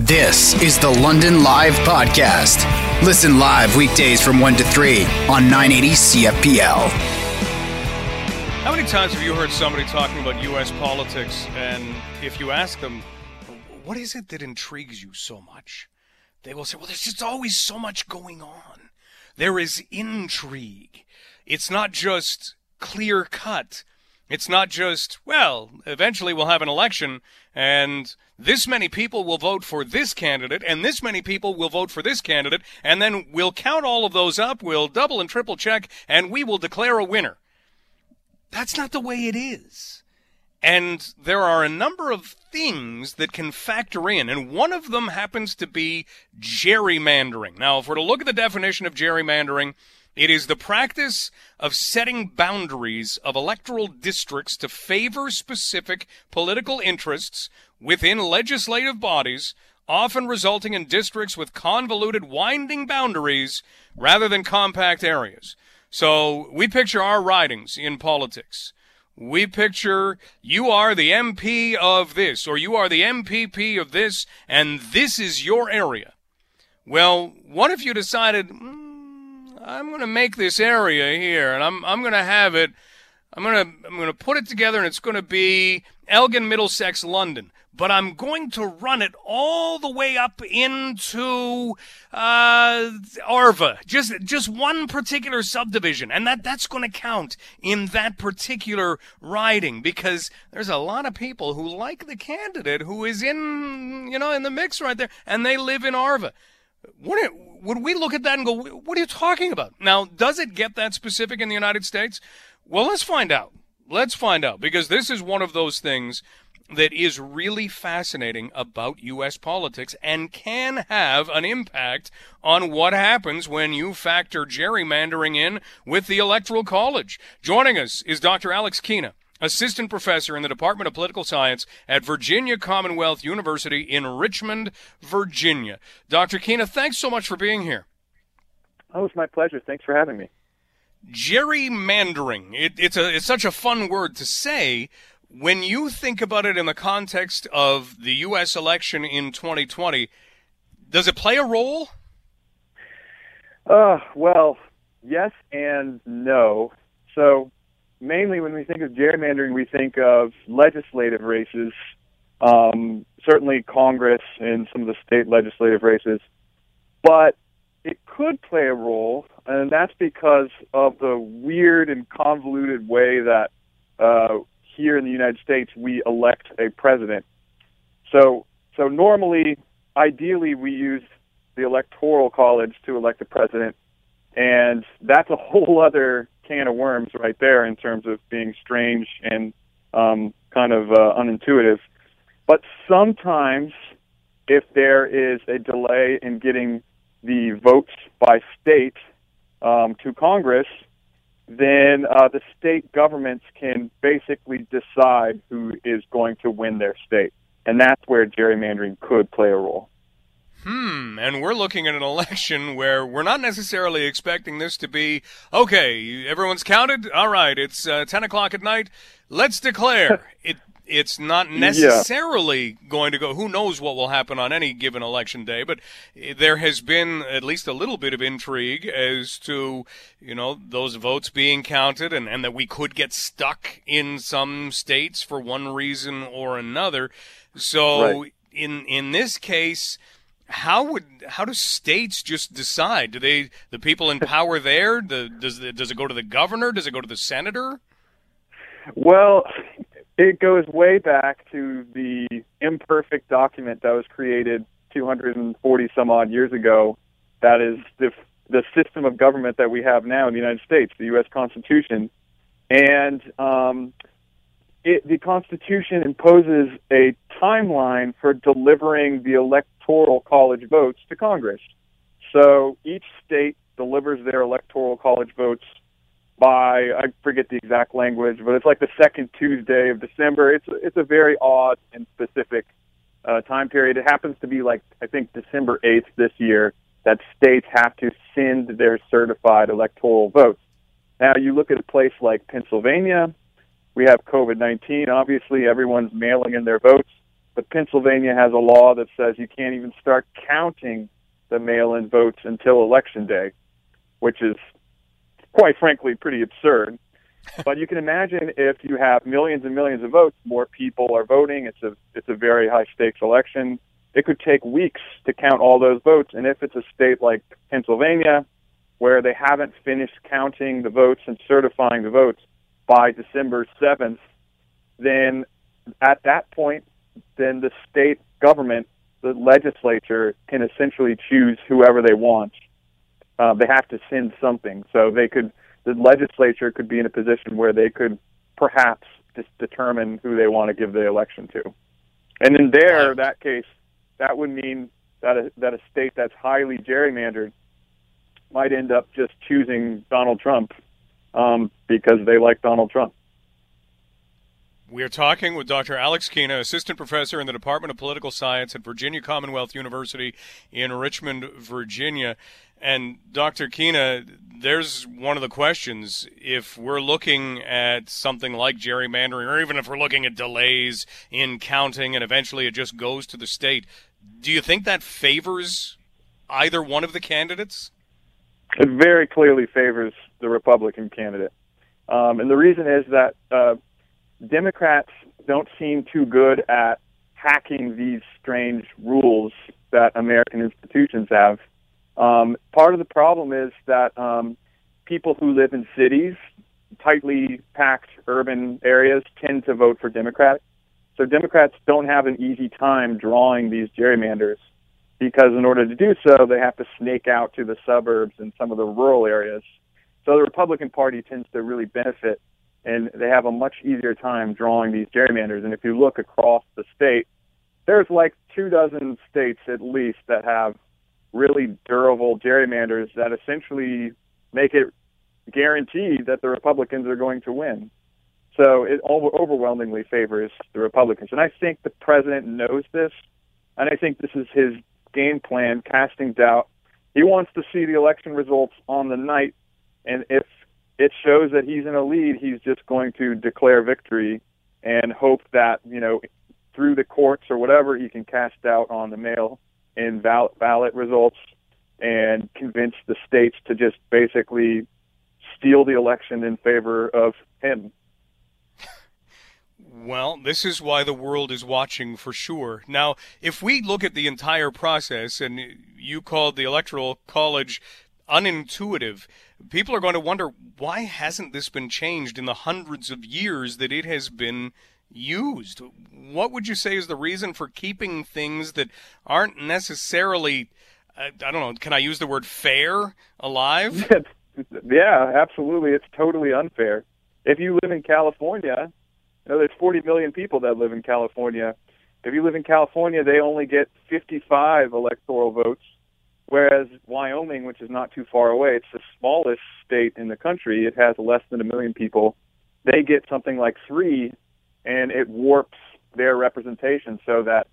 This is the London Live Podcast. Listen live weekdays from 1 to 3 on 980 CFPL. How many times have you heard somebody talking about U.S. politics, and if you ask them, what is it that intrigues you so much? They will say, well, there's just always so much going on. There is intrigue. It's not just clear cut. It's not just, well, eventually we'll have an election and this many people will vote for this candidate and this many people will vote for this candidate and then we'll count all of those up, we'll double and triple check and we will declare a winner. That's not the way it is. And there are a number of things that can factor in, and one of them happens to be gerrymandering. Now, if we're to look at the definition of gerrymandering, it is the practice of setting boundaries of electoral districts to favor specific political interests within legislative bodies, often resulting in districts with convoluted, winding boundaries rather than compact areas. So we picture our ridings in politics. We picture you are the MP of this, or you are the MPP of this, and this is your area. Well, what if you decided, mm, I'm going to make this area here, and I'm I'm going to have it. I'm going to I'm going to put it together, and it's going to be Elgin, Middlesex, London. But I'm going to run it all the way up into uh, Arva, just just one particular subdivision, and that that's going to count in that particular riding because there's a lot of people who like the candidate who is in you know in the mix right there, and they live in Arva. What would we look at that and go, what are you talking about? Now, does it get that specific in the United States? Well, let's find out. Let's find out because this is one of those things that is really fascinating about U.S. politics and can have an impact on what happens when you factor gerrymandering in with the Electoral College. Joining us is Dr. Alex Keena assistant professor in the Department of Political Science at Virginia Commonwealth University in Richmond, Virginia. Dr. Keena, thanks so much for being here. Oh, it's my pleasure. Thanks for having me. Gerrymandering. It, it's a it's such a fun word to say. When you think about it in the context of the U.S. election in 2020, does it play a role? Uh, well, yes and no. So mainly when we think of gerrymandering, we think of legislative races, um, certainly Congress and some of the state legislative races. But it could play a role, and that's because of the weird and convoluted way that uh, here in the United States we elect a president. So, so normally, ideally, we use the electoral college to elect a president, and that's a whole other can of worms right there in terms of being strange and um, kind of uh, unintuitive. But sometimes, if there is a delay in getting the votes by state um, to Congress, then uh, the state governments can basically decide who is going to win their state. And that's where gerrymandering could play a role. Hmm, and we're looking at an election where we're not necessarily expecting this to be okay. Everyone's counted. All right, it's uh, ten o'clock at night. Let's declare it. It's not necessarily yeah. going to go. Who knows what will happen on any given election day? But there has been at least a little bit of intrigue as to you know those votes being counted, and, and that we could get stuck in some states for one reason or another. So right. in in this case how would how do states just decide? Do they the people in power there? The, does does it go to the governor? Does it go to the senator? Well, it goes way back to the imperfect document that was created 240 some odd years ago. That is the the system of government that we have now in the United States, the U.S. Constitution, and um, it, the Constitution imposes a timeline for delivering the electoral college votes to Congress. So each state delivers their electoral college votes by I forget the exact language, but it's like the second Tuesday of December. It's it's a very odd and specific uh, time period. It happens to be like I think December eighth this year that states have to send their certified electoral votes. Now you look at a place like Pennsylvania, we have COVID nineteen. Obviously, everyone's mailing in their votes. but Pennsylvania has a law that says you can't even start counting the mail-in votes until election day, which is quite frankly pretty absurd. but you can imagine if you have millions and millions of votes, more people are voting. It's a it's a very high stakes election. It could take weeks to count all those votes, and if it's a state like Pennsylvania, where they haven't finished counting the votes and certifying the votes by December seventh, then at that point, then the state government, the legislature, can essentially choose whoever they want. Uh, they have to send something, so they could the legislature could be in a position where they could perhaps just determine who they want to give the election to. And in there, that case, that would mean that a, that a state that's highly gerrymandered might end up just choosing Donald Trump um, because they like Donald Trump. We're talking with Dr. Alex Keena, assistant professor in the Department of Political Science at Virginia Commonwealth University in Richmond, Virginia. And Dr. Keena, there's one of the questions. If we're looking at something like gerrymandering, or even if we're looking at delays in counting and eventually it just goes to the state, do you think that favors either one of the candidates? It very clearly favors the Republican candidate. Um, and the reason is that uh, Democrats don't seem too good at hacking these strange rules that American institutions have. Um, part of the problem is that um, people who live in cities, tightly packed urban areas, tend to vote for Democrats. So Democrats don't have an easy time drawing these gerrymanders because in order to do so, they have to snake out to the suburbs and some of the rural areas. So the Republican Party tends to really benefit, and they have a much easier time drawing these gerrymanders. And if you look across the state, there's like two dozen states at least that have really durable gerrymanders that essentially make it guaranteed that the Republicans are going to win. So it all overwhelmingly favors the Republicans. And I think the president knows this. And I think this is his game plan, casting doubt. He wants to see the election results on the night. And if it shows that he's in a lead, he's just going to declare victory and hope that, you know, through the courts or whatever, he can cast doubt on the mail in ballot results and convince the states to just basically steal the election in favor of him. Well, this is why the world is watching for sure. Now, if we look at the entire process, and you called the Electoral College unintuitive, people are going to wonder why hasn't this been changed in the hundreds of years that it has been used? What would you say is the reason for keeping things that aren't necessarily, uh, I don't know, can I use the word fair alive? yeah, absolutely. It's totally unfair. If you live in California, you know, there's 40 million people that live in California. If you live in California, they only get 55 electoral votes, whereas Wyoming, which is not too far away, it's the smallest state in the country. It has less than a million people. They get something like three and it warps their representation so that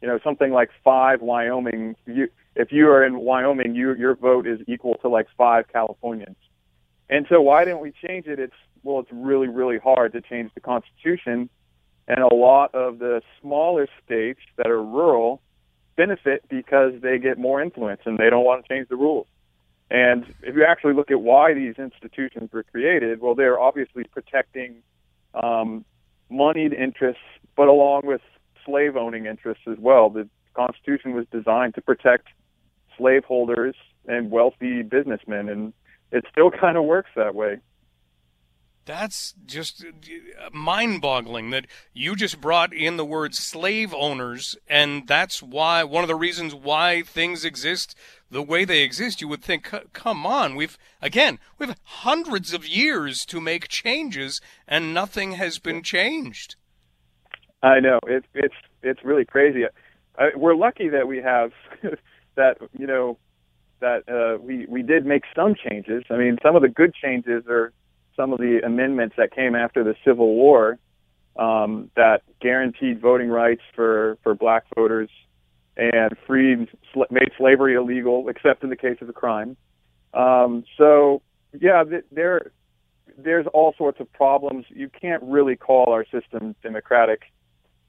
you know something like five Wyoming. You, if you are in Wyoming, you, your vote is equal to like five Californians. And so why didn't we change it? It's well, it's really really hard to change the Constitution, and a lot of the smaller states that are rural benefit because they get more influence and they don't want to change the rules. And if you actually look at why these institutions were created, well, they're obviously protecting um, moneyed interests, but along with slave owning interests as well. The Constitution was designed to protect slaveholders and wealthy businessmen, and it still kind of works that way. That's just mind boggling that you just brought in the word slave owners, and that's why one of the reasons why things exist the way they exist. You would think, come on, we've, again, we've hundreds of years to make changes, and nothing has been changed. I know. It, it's, it's really crazy. I, we're lucky that we have that, you know, that uh, we, we did make some changes. I mean, some of the good changes are some of the amendments that came after the Civil War um, that guaranteed voting rights for, for black voters and freed, made slavery illegal, except in the case of a crime. Um, so, yeah, there, there's all sorts of problems. You can't really call our system democratic.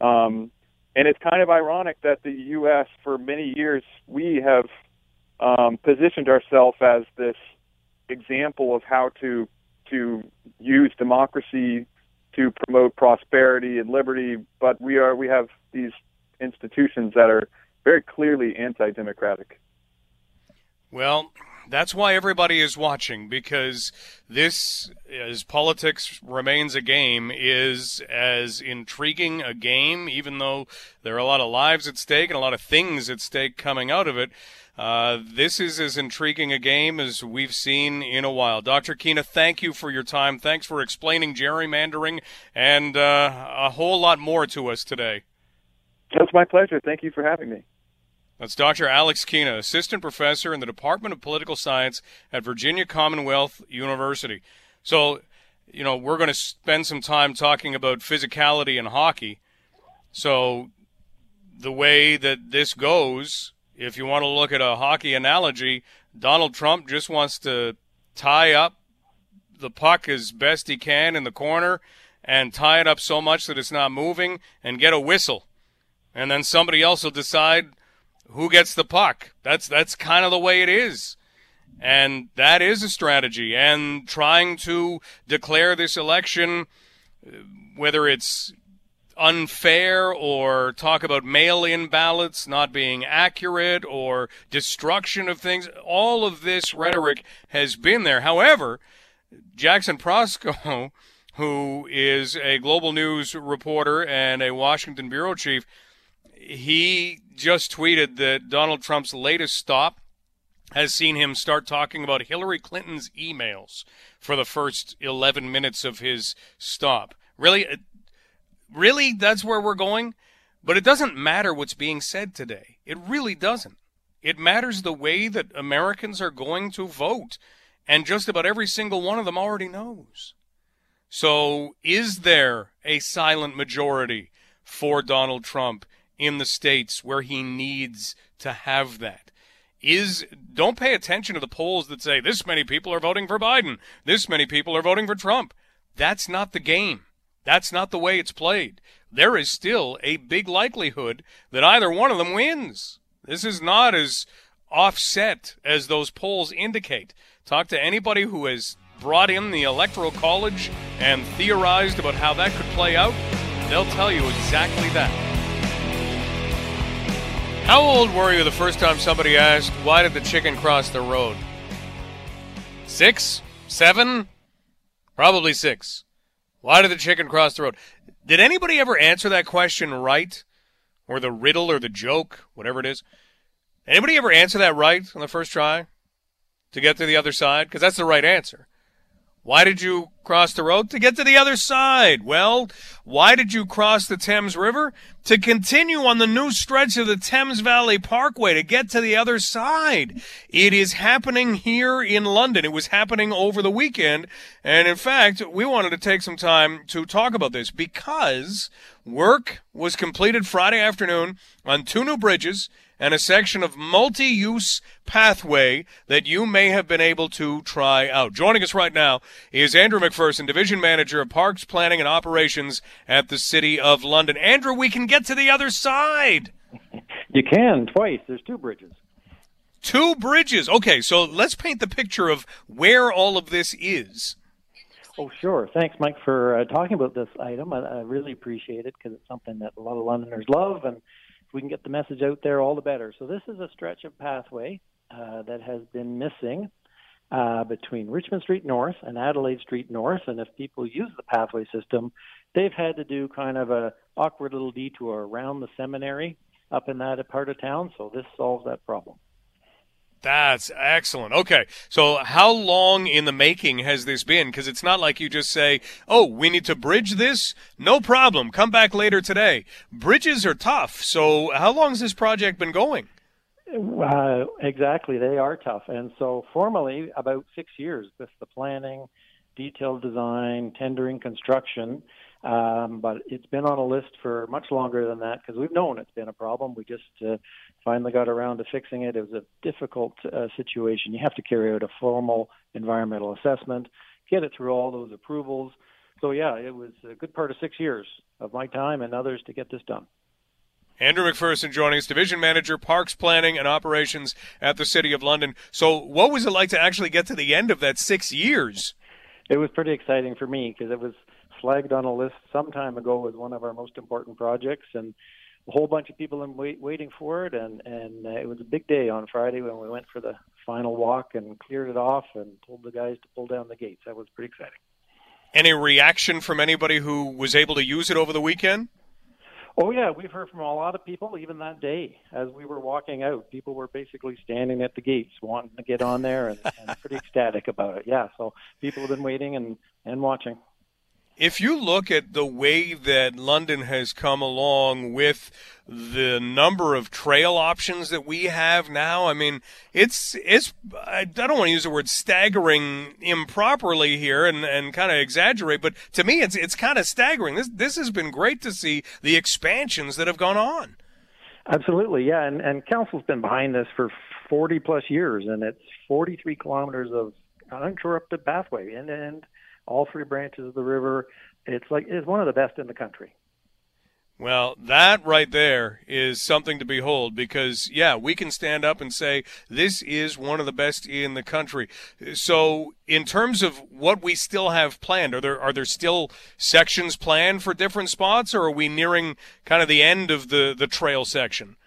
Um, And it's kind of ironic that the U.S. for many years we have um, positioned ourselves as this example of how to to use democracy to promote prosperity and liberty, but we are we have these institutions that are very clearly anti-democratic. Well, that's why everybody is watching because this, as politics remains a game, is as intriguing a game, even though there are a lot of lives at stake and a lot of things at stake coming out of it. Uh, this is as intriguing a game as we've seen in a while. Dr. Keena, thank you for your time. Thanks for explaining gerrymandering and uh, a whole lot more to us today. It's my pleasure. Thank you for having me. That's Dr. Alex Keena, assistant professor in the Department of Political Science at Virginia Commonwealth University. So, you know, we're going to spend some time talking about physicality in hockey. So, the way that this goes if you want to look at a hockey analogy, Donald Trump just wants to tie up the puck as best he can in the corner and tie it up so much that it's not moving and get a whistle. And then somebody else will decide who gets the puck. That's that's kind of the way it is. And that is a strategy and trying to declare this election uh, whether it's unfair or talk about mail in ballots not being accurate or destruction of things. All of this rhetoric has been there. However, Jackson Proskow, who is a global news reporter and a Washington bureau chief, he just tweeted that Donald Trump's latest stop has seen him start talking about Hillary Clinton's emails for the first 11 minutes of his stop. Really, Really? That's where we're going? But it doesn't matter what's being said today. It really doesn't. It matters the way that Americans are going to vote. And just about every single one of them already knows. So, is there a silent majority for Donald Trump in the states where he needs to have that? Is don't pay attention to the polls that say this many people are voting for Biden, this many people are voting for Trump. That's not the game. That's not the way it's played. There is still a big likelihood that either one of them wins. This is not as offset as those polls indicate. Talk to anybody who has brought in the Electoral College and theorized about how that could play out. They'll tell you exactly that. How old were you the first time somebody asked, Why did the chicken cross the road? Six? Seven? Probably six. Why did the chicken cross the road? Did anybody ever answer that question right? Or the riddle or the joke, whatever it is? Anybody ever answer that right on the first try to get to the other side? Because that's the right answer. Why did you cross the road? To get to the other side. Well, why did you cross the Thames River? To continue on the new stretch of the Thames Valley Parkway to get to the other side. It is happening here in London. It was happening over the weekend. And in fact, we wanted to take some time to talk about this because work was completed Friday afternoon on two new bridges and a section of multi-use pathway that you may have been able to try out. Joining us right now is Andrew McPherson, Division Manager of Parks Planning and Operations at the City of London. Andrew, we can get to the other side. You can twice. There's two bridges. Two bridges. Okay, so let's paint the picture of where all of this is. Oh, sure. Thanks, Mike, for uh, talking about this item. I, I really appreciate it because it's something that a lot of Londoners love, and we can get the message out there, all the better. So this is a stretch of pathway uh, that has been missing uh, between Richmond Street North and Adelaide Street North. And if people use the pathway system, they've had to do kind of a awkward little detour around the seminary up in that part of town. So this solves that problem. That's excellent. Okay. So, how long in the making has this been? Because it's not like you just say, oh, we need to bridge this. No problem. Come back later today. Bridges are tough. So, how long has this project been going? Uh, exactly. They are tough. And so, formally, about six years with the planning, detailed design, tendering, construction. Um, but it's been on a list for much longer than that because we've known it's been a problem. We just uh, finally got around to fixing it. It was a difficult uh, situation. You have to carry out a formal environmental assessment, get it through all those approvals. So yeah, it was a good part of six years of my time and others to get this done. Andrew McPherson joining us, Division Manager, Parks Planning and Operations at the City of London. So, what was it like to actually get to the end of that six years? It was pretty exciting for me because it was flagged on a list some time ago as one of our most important projects, and a whole bunch of people in wait, waiting for it. And and uh, it was a big day on Friday when we went for the final walk and cleared it off and told the guys to pull down the gates. That was pretty exciting. Any reaction from anybody who was able to use it over the weekend? Oh yeah, we've heard from a lot of people even that day as we were walking out. People were basically standing at the gates wanting to get on there and, and pretty ecstatic about it. Yeah, so people have been waiting and and watching. If you look at the way that London has come along with the number of trail options that we have now, I mean, it's it's I don't want to use the word staggering improperly here and, and kind of exaggerate, but to me it's it's kind of staggering. This this has been great to see the expansions that have gone on. Absolutely, yeah, and and council's been behind this for 40 plus years, and it's 43 kilometers of uninterrupted pathway, and and all three branches of the river. It's like it's one of the best in the country. Well, that right there is something to behold because, yeah, we can stand up and say this is one of the best in the country. So, in terms of what we still have planned, are there are there still sections planned for different spots, or are we nearing kind of the end of the the trail section?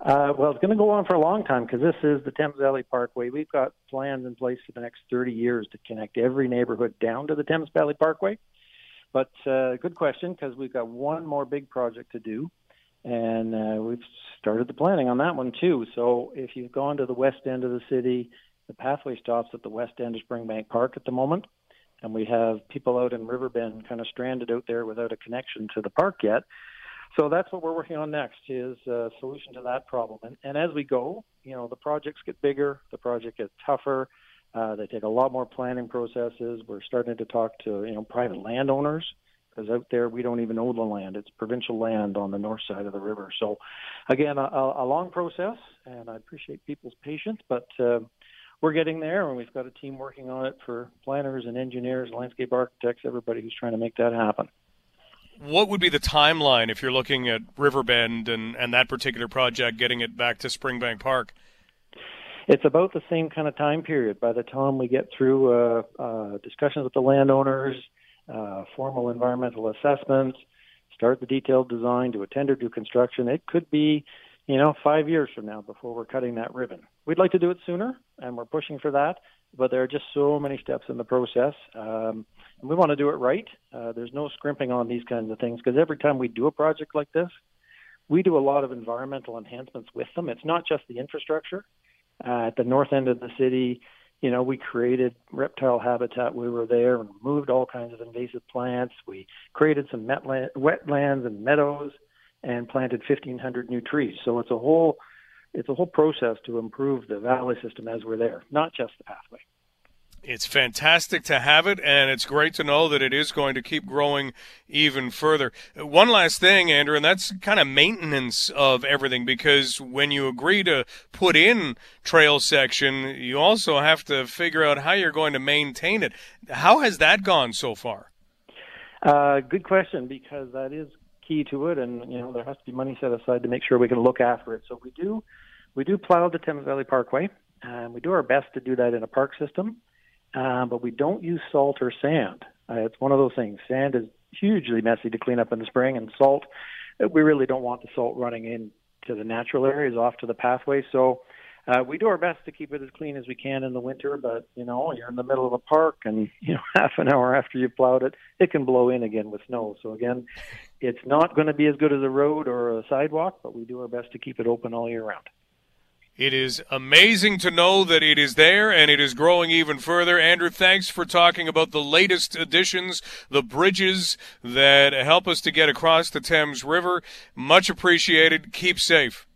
Uh, well, it's going to go on for a long time because this is the Thames Valley Parkway. We've got plans in place for the next 30 years to connect every neighborhood down to the Thames Valley Parkway. But uh, good question because we've got one more big project to do, and uh, we've started the planning on that one too. So if you've gone to the west end of the city, the pathway stops at the west end of Springbank Park at the moment, and we have people out in Riverbend kind of stranded out there without a connection to the park yet. So that's what we're working on next is a solution to that problem. And, and as we go, you know, the projects get bigger, the project gets tougher. Uh, they take a lot more planning processes. We're starting to talk to you know private landowners because out there we don't even own the land; it's provincial land on the north side of the river. So, again, a, a long process, and I appreciate people's patience, but uh, we're getting there, and we've got a team working on it for planners and engineers, landscape architects, everybody who's trying to make that happen what would be the timeline if you're looking at Riverbend and, and that particular project, getting it back to Springbank Park? It's about the same kind of time period. By the time we get through uh, uh, discussions with the landowners, uh, formal environmental assessment, start the detailed design, do a tender, do construction, it could be, you know, five years from now before we're cutting that ribbon. We'd like to do it sooner, and we're pushing for that but there are just so many steps in the process. Um, and we want to do it right. Uh, there's no scrimping on these kinds of things because every time we do a project like this, we do a lot of environmental enhancements with them. It's not just the infrastructure. Uh, at the north end of the city, you know, we created reptile habitat. We were there and removed all kinds of invasive plants. We created some wetlands and meadows and planted 1,500 new trees. So it's a whole it's a whole process to improve the valley system as we're there, not just the pathway. It's fantastic to have it, and it's great to know that it is going to keep growing even further. One last thing, Andrew, and that's kind of maintenance of everything because when you agree to put in trail section, you also have to figure out how you're going to maintain it. How has that gone so far? Uh, good question because that is key to it, and you know there has to be money set aside to make sure we can look after it. So we do we do plow the Thames Valley Parkway, and we do our best to do that in a park system, uh, but we don't use salt or sand. Uh, it's one of those things. Sand is hugely messy to clean up in the spring, and salt, we really don't want the salt running into the natural areas off to the pathway. So uh, we do our best to keep it as clean as we can in the winter, but you know, you're in the middle of a park and you know, half an hour after you've plowed it, it can blow in again with snow. So again, it's not going to be as good as a road or a sidewalk, but we do our best to keep it open all year round. It is amazing to know that it is there and it is growing even further. Andrew, thanks for talking about the latest additions, the bridges that help us to get across the Thames River. Much appreciated. Keep safe.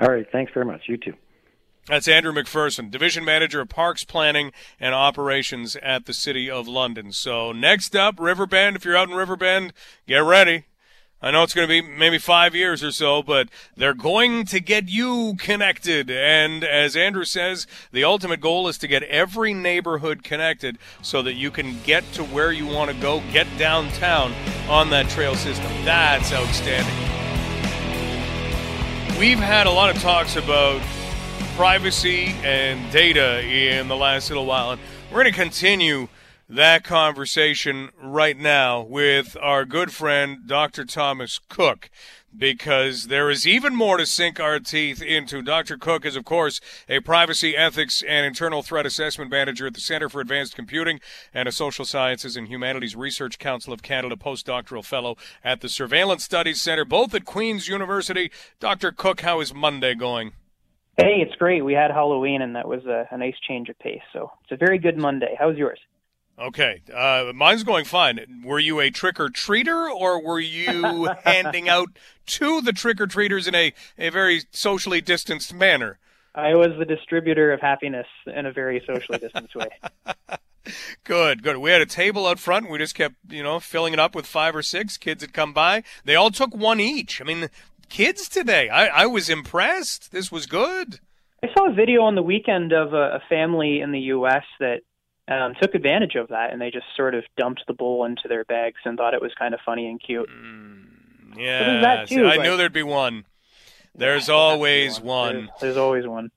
All right. Thanks very much. You too. That's Andrew McPherson, Division Manager of Parks Planning and Operations at the City of London. So next up, Riverbend. If you're out in Riverbend, get ready. I know it's going to be maybe five years or so, but they're going to get you connected. And as Andrew says, the ultimate goal is to get every neighborhood connected so that you can get to where you want to go, get downtown on that trail system. That's outstanding. we've had a lot of talks about privacy and data in the last little while, and we're going to continue that conversation right now with our good friend, Dr. Thomas Cook because there is even more to sink our teeth into. Dr. Cook is, of course, a privacy, ethics, and internal threat assessment manager at the Center for Advanced Computing and a Social Sciences and Humanities Research Council of Canada postdoctoral fellow at the Surveillance Studies Center, both at Queen's University. Dr. Cook, how is Monday going? Hey, it's great. We had Halloween, and that was a, a nice change of pace. So it's a very good Monday. How's yours? Okay, uh, mine's going fine. Were you a trick or treater, or were you handing out to the trick or treaters in a, a very socially distanced manner? I was the distributor of happiness in a very socially distanced way. good, good. We had a table out front. We just kept, you know, filling it up with five or six kids had come by. They all took one each. I mean, kids today. I, I was impressed. This was good. I saw a video on the weekend of a, a family in the U.S. that um, took advantage of that, and they just sort of dumped the bowl into their bags and thought it was kind of funny and cute. Mm, yeah, too, I knew there'd be one. There's yeah, always one. There's, there's always one.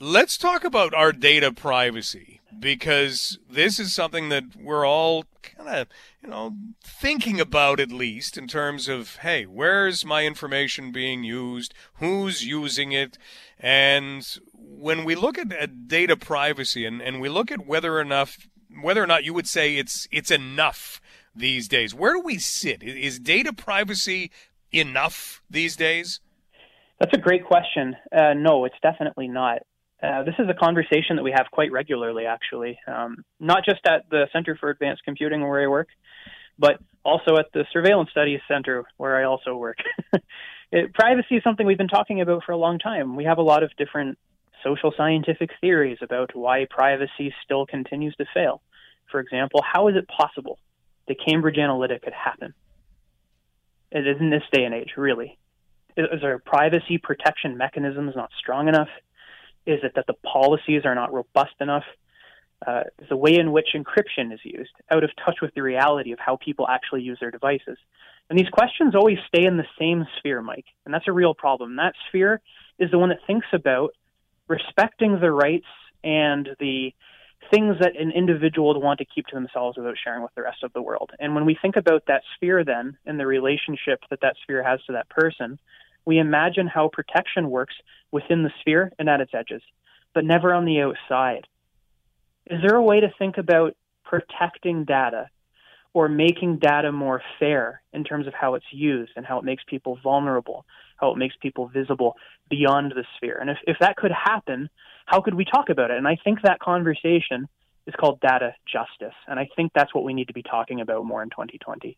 Let's talk about our data privacy because this is something that we're all kind of, you know, thinking about at least in terms of, hey, where's my information being used? Who's using it? And when we look at, at data privacy and, and we look at whether enough whether or not you would say it's it's enough these days, where do we sit? Is data privacy enough these days? That's a great question. Uh, no, it's definitely not. Uh, this is a conversation that we have quite regularly, actually, um, not just at the Center for Advanced Computing where I work, but also at the Surveillance Studies Center where I also work. it, privacy is something we've been talking about for a long time. We have a lot of different social scientific theories about why privacy still continues to fail. For example, how is it possible that Cambridge Analytica could happen? It is in this day and age, really. Is our privacy protection mechanisms not strong enough? Is it that the policies are not robust enough? Uh, the way in which encryption is used, out of touch with the reality of how people actually use their devices. And these questions always stay in the same sphere, Mike, and that's a real problem. That sphere is the one that thinks about respecting the rights and the things that an individual would want to keep to themselves without sharing with the rest of the world. And when we think about that sphere, then, and the relationship that that sphere has to that person, we imagine how protection works within the sphere and at its edges, but never on the outside. Is there a way to think about protecting data or making data more fair in terms of how it's used and how it makes people vulnerable, how it makes people visible beyond the sphere? And if, if that could happen, how could we talk about it? And I think that conversation is called data justice. And I think that's what we need to be talking about more in 2020.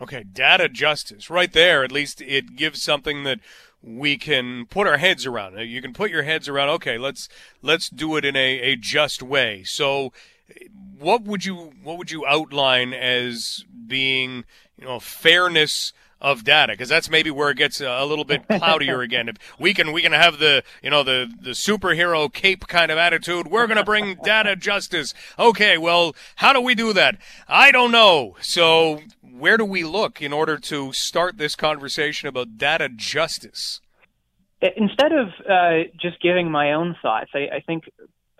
Okay, data justice. Right there, at least it gives something that we can put our heads around. Uh, you can put your heads around, okay, let's let's do it in a, a just way. So uh, what would you what would you outline as being, you know, fairness of data because that's maybe where it gets uh, a little bit cloudier again. If we can we can have the you know the the superhero cape kind of attitude. We're going to bring data justice. Okay, well, how do we do that? I don't know. So where do we look in order to start this conversation about data justice? Instead of uh, just giving my own thoughts, I, I think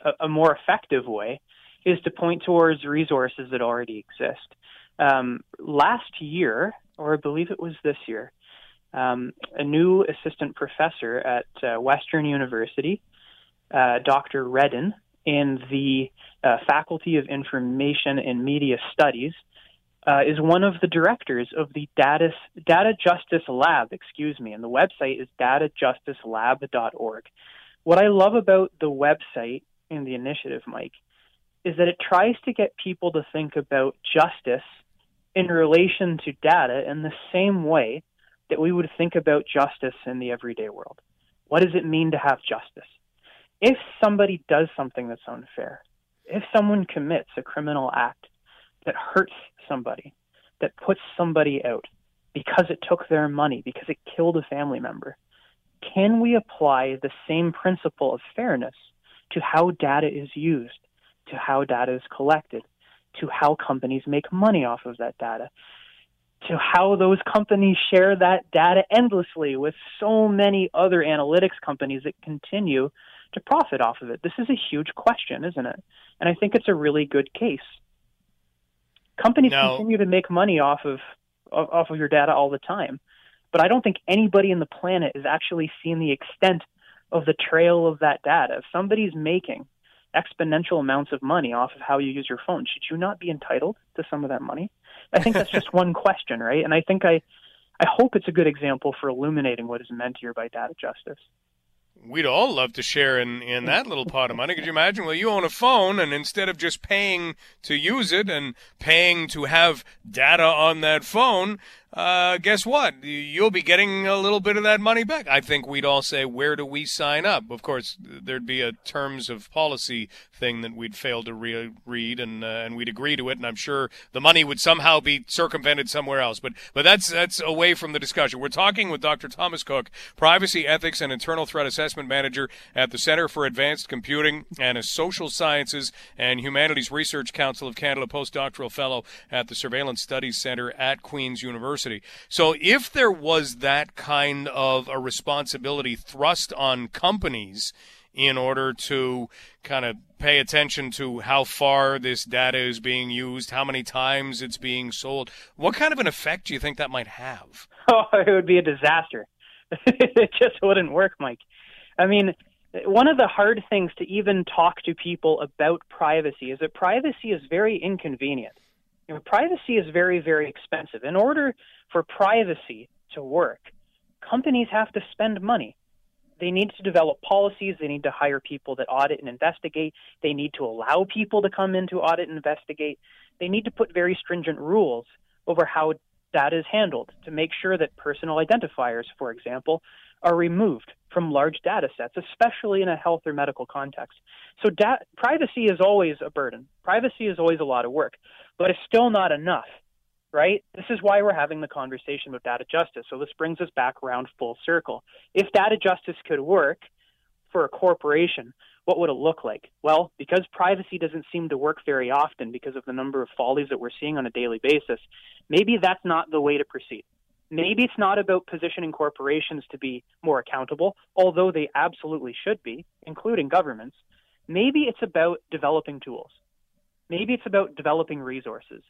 a, a, more effective way is to point towards resources that already exist. Um, last year, or I believe it was this year, um, a new assistant professor at uh, Western University, uh, Dr. Redden, in the uh, Faculty of Information and Media Studies, uh, is one of the directors of the Data, Data Justice Lab, excuse me, and the website is datajusticelab.org. What I love about the website and the initiative, Mike, is that it tries to get people to think about justice in relation to data in the same way that we would think about justice in the everyday world. What does it mean to have justice? If somebody does something that's unfair, if someone commits a criminal act that hurts somebody, that puts somebody out because it took their money, because it killed a family member, can we apply the same principle of fairness to how data is used, to how data is collected, to how companies make money off of that data? to how those companies share that data endlessly with so many other analytics companies that continue to profit off of it. This is a huge question, isn't it? And I think it's a really good case. Companies now, continue to make money off of off of your data all the time, but I don't think anybody in the planet is actually seeing the extent of the trail of that data. If somebody's making exponential amounts of money off of how you use your phone, should you not be entitled to some of that money? I think that's just one question, right? And I think I I hope it's a good example for illuminating what is meant here by data justice we'd all love to share in, in that little pot of money. Could you imagine? Well, you own a phone, and instead of just paying to use it and paying to have data on that phone, uh, guess what? You'll be getting a little bit of that money back. I think we'd all say, where do we sign up? Of course, there'd be a terms of policy thing that we'd fail to re- read, and uh, and we'd agree to it. And I'm sure the money would somehow be circumvented somewhere else. But but that's that's away from the discussion. We're talking with Dr. Thomas Cook, privacy ethics and internal threat assessment manager at the Center for Advanced Computing and a Social Sciences and Humanities Research Council of Canada postdoctoral fellow at the Surveillance Studies Center at Queen's University. University. So if there was that kind of a responsibility thrust on companies in order to kind of pay attention to how far this data is being used, how many times it's being sold, what kind of an effect do you think that might have? Oh, it would be a disaster. it just wouldn't work, Mike. I mean, one of the hard things to even talk to people about privacy is that privacy is very inconvenient. You know, privacy is very, very expensive. In order for privacy to work, companies have to spend money. They need to develop policies. They need to hire people that audit and investigate. They need to allow people to come in to audit and investigate. They need to put very stringent rules over how data is handled to make sure that personal identifiers, for example, are removed from large data sets, especially in a health or medical context. So da- privacy is always a burden. Privacy is always a lot of work, but it's still not enough, right? This is why we're having the conversation about data justice. So this brings us back around full circle. If data justice could work for a corporation, what would it look like? Well, because privacy doesn't seem to work very often because of the number of follies that we're seeing on a daily basis, maybe that's not the way to proceed. Maybe it's not about positioning corporations to be more accountable, although they absolutely should be, including governments. Maybe it's about developing tools. Maybe it's about developing resources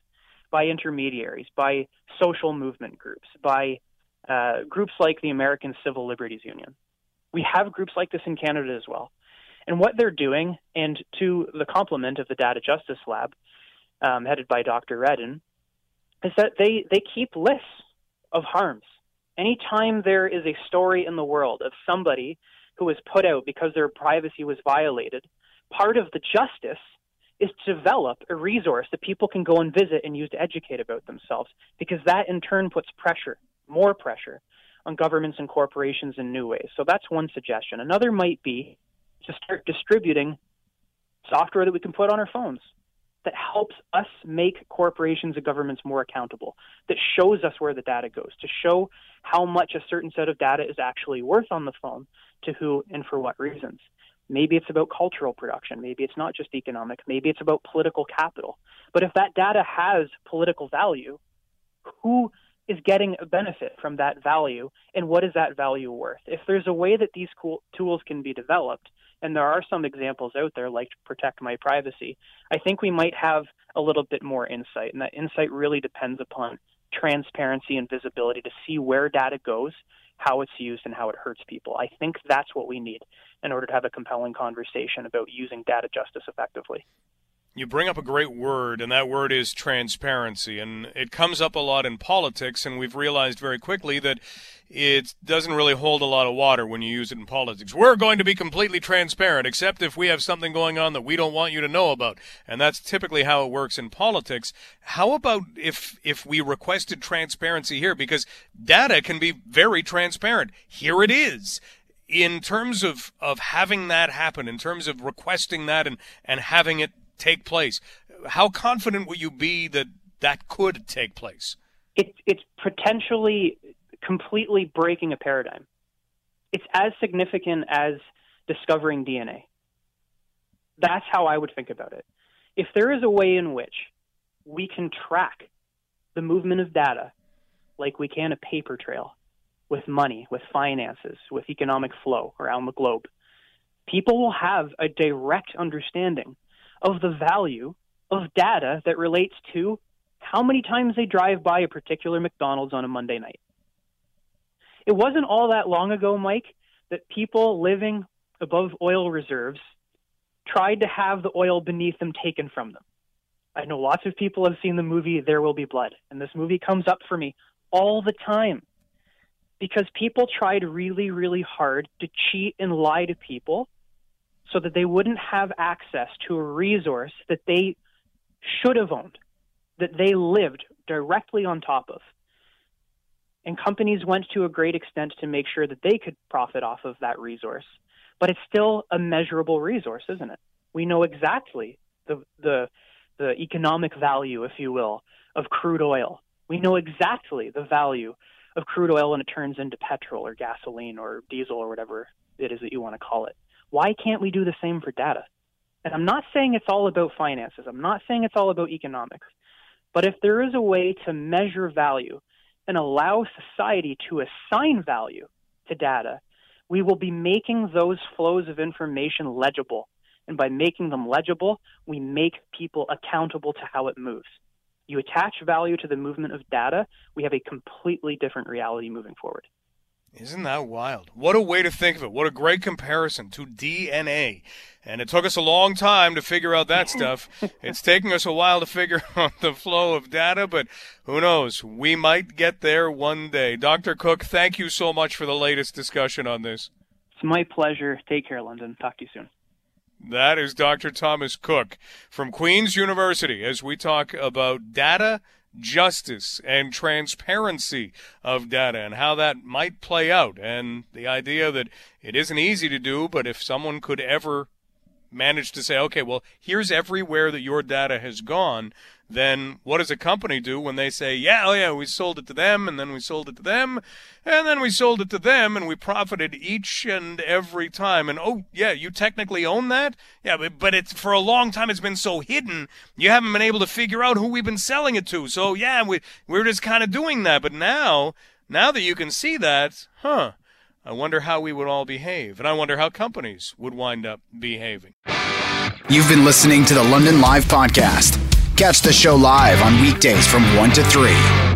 by intermediaries, by social movement groups, by uh, groups like the American Civil Liberties Union. We have groups like this in Canada as well. And what they're doing, and to the complement of the Data Justice Lab, um, headed by Dr. Redden, is that they, they keep lists of harms. Anytime there is a story in the world of somebody who was put out because their privacy was violated, part of the justice is to develop a resource that people can go and visit and use to educate about themselves, because that in turn puts pressure, more pressure, on governments and corporations in new ways. So that's one suggestion. Another might be to start distributing software that we can put on our phones that helps us make corporations and governments more accountable, that shows us where the data goes, to show how much a certain set of data is actually worth on the phone to who and for what reasons. Maybe it's about cultural production. Maybe it's not just economic. Maybe it's about political capital. But if that data has political value, who is getting a benefit from that value and what is that value worth? If there's a way that these cool tools can be developed and there are some examples out there like protect my privacy i think we might have a little bit more insight and that insight really depends upon transparency and visibility to see where data goes how it's used and how it hurts people. I think that's what we need in order to have a compelling conversation about using data justice effectively you bring up a great word, and that word is transparency. And it comes up a lot in politics, and we've realized very quickly that it doesn't really hold a lot of water when you use it in politics. We're going to be completely transparent, except if we have something going on that we don't want you to know about. And that's typically how it works in politics. How about if, if we requested transparency here? Because data can be very transparent. Here it is in terms of, of having that happen, in terms of requesting that and, and having it take place. How confident will you be that that could take place? It, it's potentially completely breaking a paradigm. It's as significant as discovering DNA. That's how I would think about it. If there is a way in which we can track the movement of data like we can a paper trail with money, with finances, with economic flow around the globe, people will have a direct understanding of the value of data that relates to how many times they drive by a particular McDonald's on a Monday night. It wasn't all that long ago, Mike, that people living above oil reserves tried to have the oil beneath them taken from them. I know lots of people have seen the movie There Will Be Blood, and this movie comes up for me all the time because people tried really, really hard to cheat and lie to people so that they wouldn't have access to a resource that they should have owned, that they lived directly on top of. And companies went to a great extent to make sure that they could profit off of that resource. But it's still a measurable resource, isn't it? We know exactly the, the, the economic value, if you will, of crude oil. We know exactly the value of crude oil when it turns into petrol or gasoline or diesel or whatever it is that you want to call it. Why can't we do the same for data? And I'm not saying it's all about finances. I'm not saying it's all about economics. But if there is a way to measure value and allow society to assign value to data, we will be making those flows of information legible. And by making them legible, we make people accountable to how it moves. You attach value to the movement of data, we have a completely different reality moving forward. Isn't that wild? What a way to think of it. What a great comparison to DNA. And it took us a long time to figure out that stuff. it's taking us a while to figure out the flow of data, but who knows? We might get there one day. Dr. Cook, thank you so much for the latest discussion on this. It's my pleasure. Take care, London. Talk to you soon. That is Dr. Thomas Cook from Queen's University as we talk about data justice and transparency of data and how that might play out. And the idea that it isn't easy to do, but if someone could ever manage to say, okay, well, here's everywhere that your data has gone, then what does a company do when they say, yeah, oh yeah, we sold it to them, and then we sold it to them, and then we sold it to them, and we profited each and every time, and oh yeah, you technically own that, yeah, but, but it's for a long time it's been so hidden, you haven't been able to figure out who we've been selling it to. So yeah, we we're just kind of doing that, but now, now that you can see that, huh? I wonder how we would all behave, and I wonder how companies would wind up behaving. You've been listening to the London Live Podcast. Catch the show live on weekdays from 1 to 3.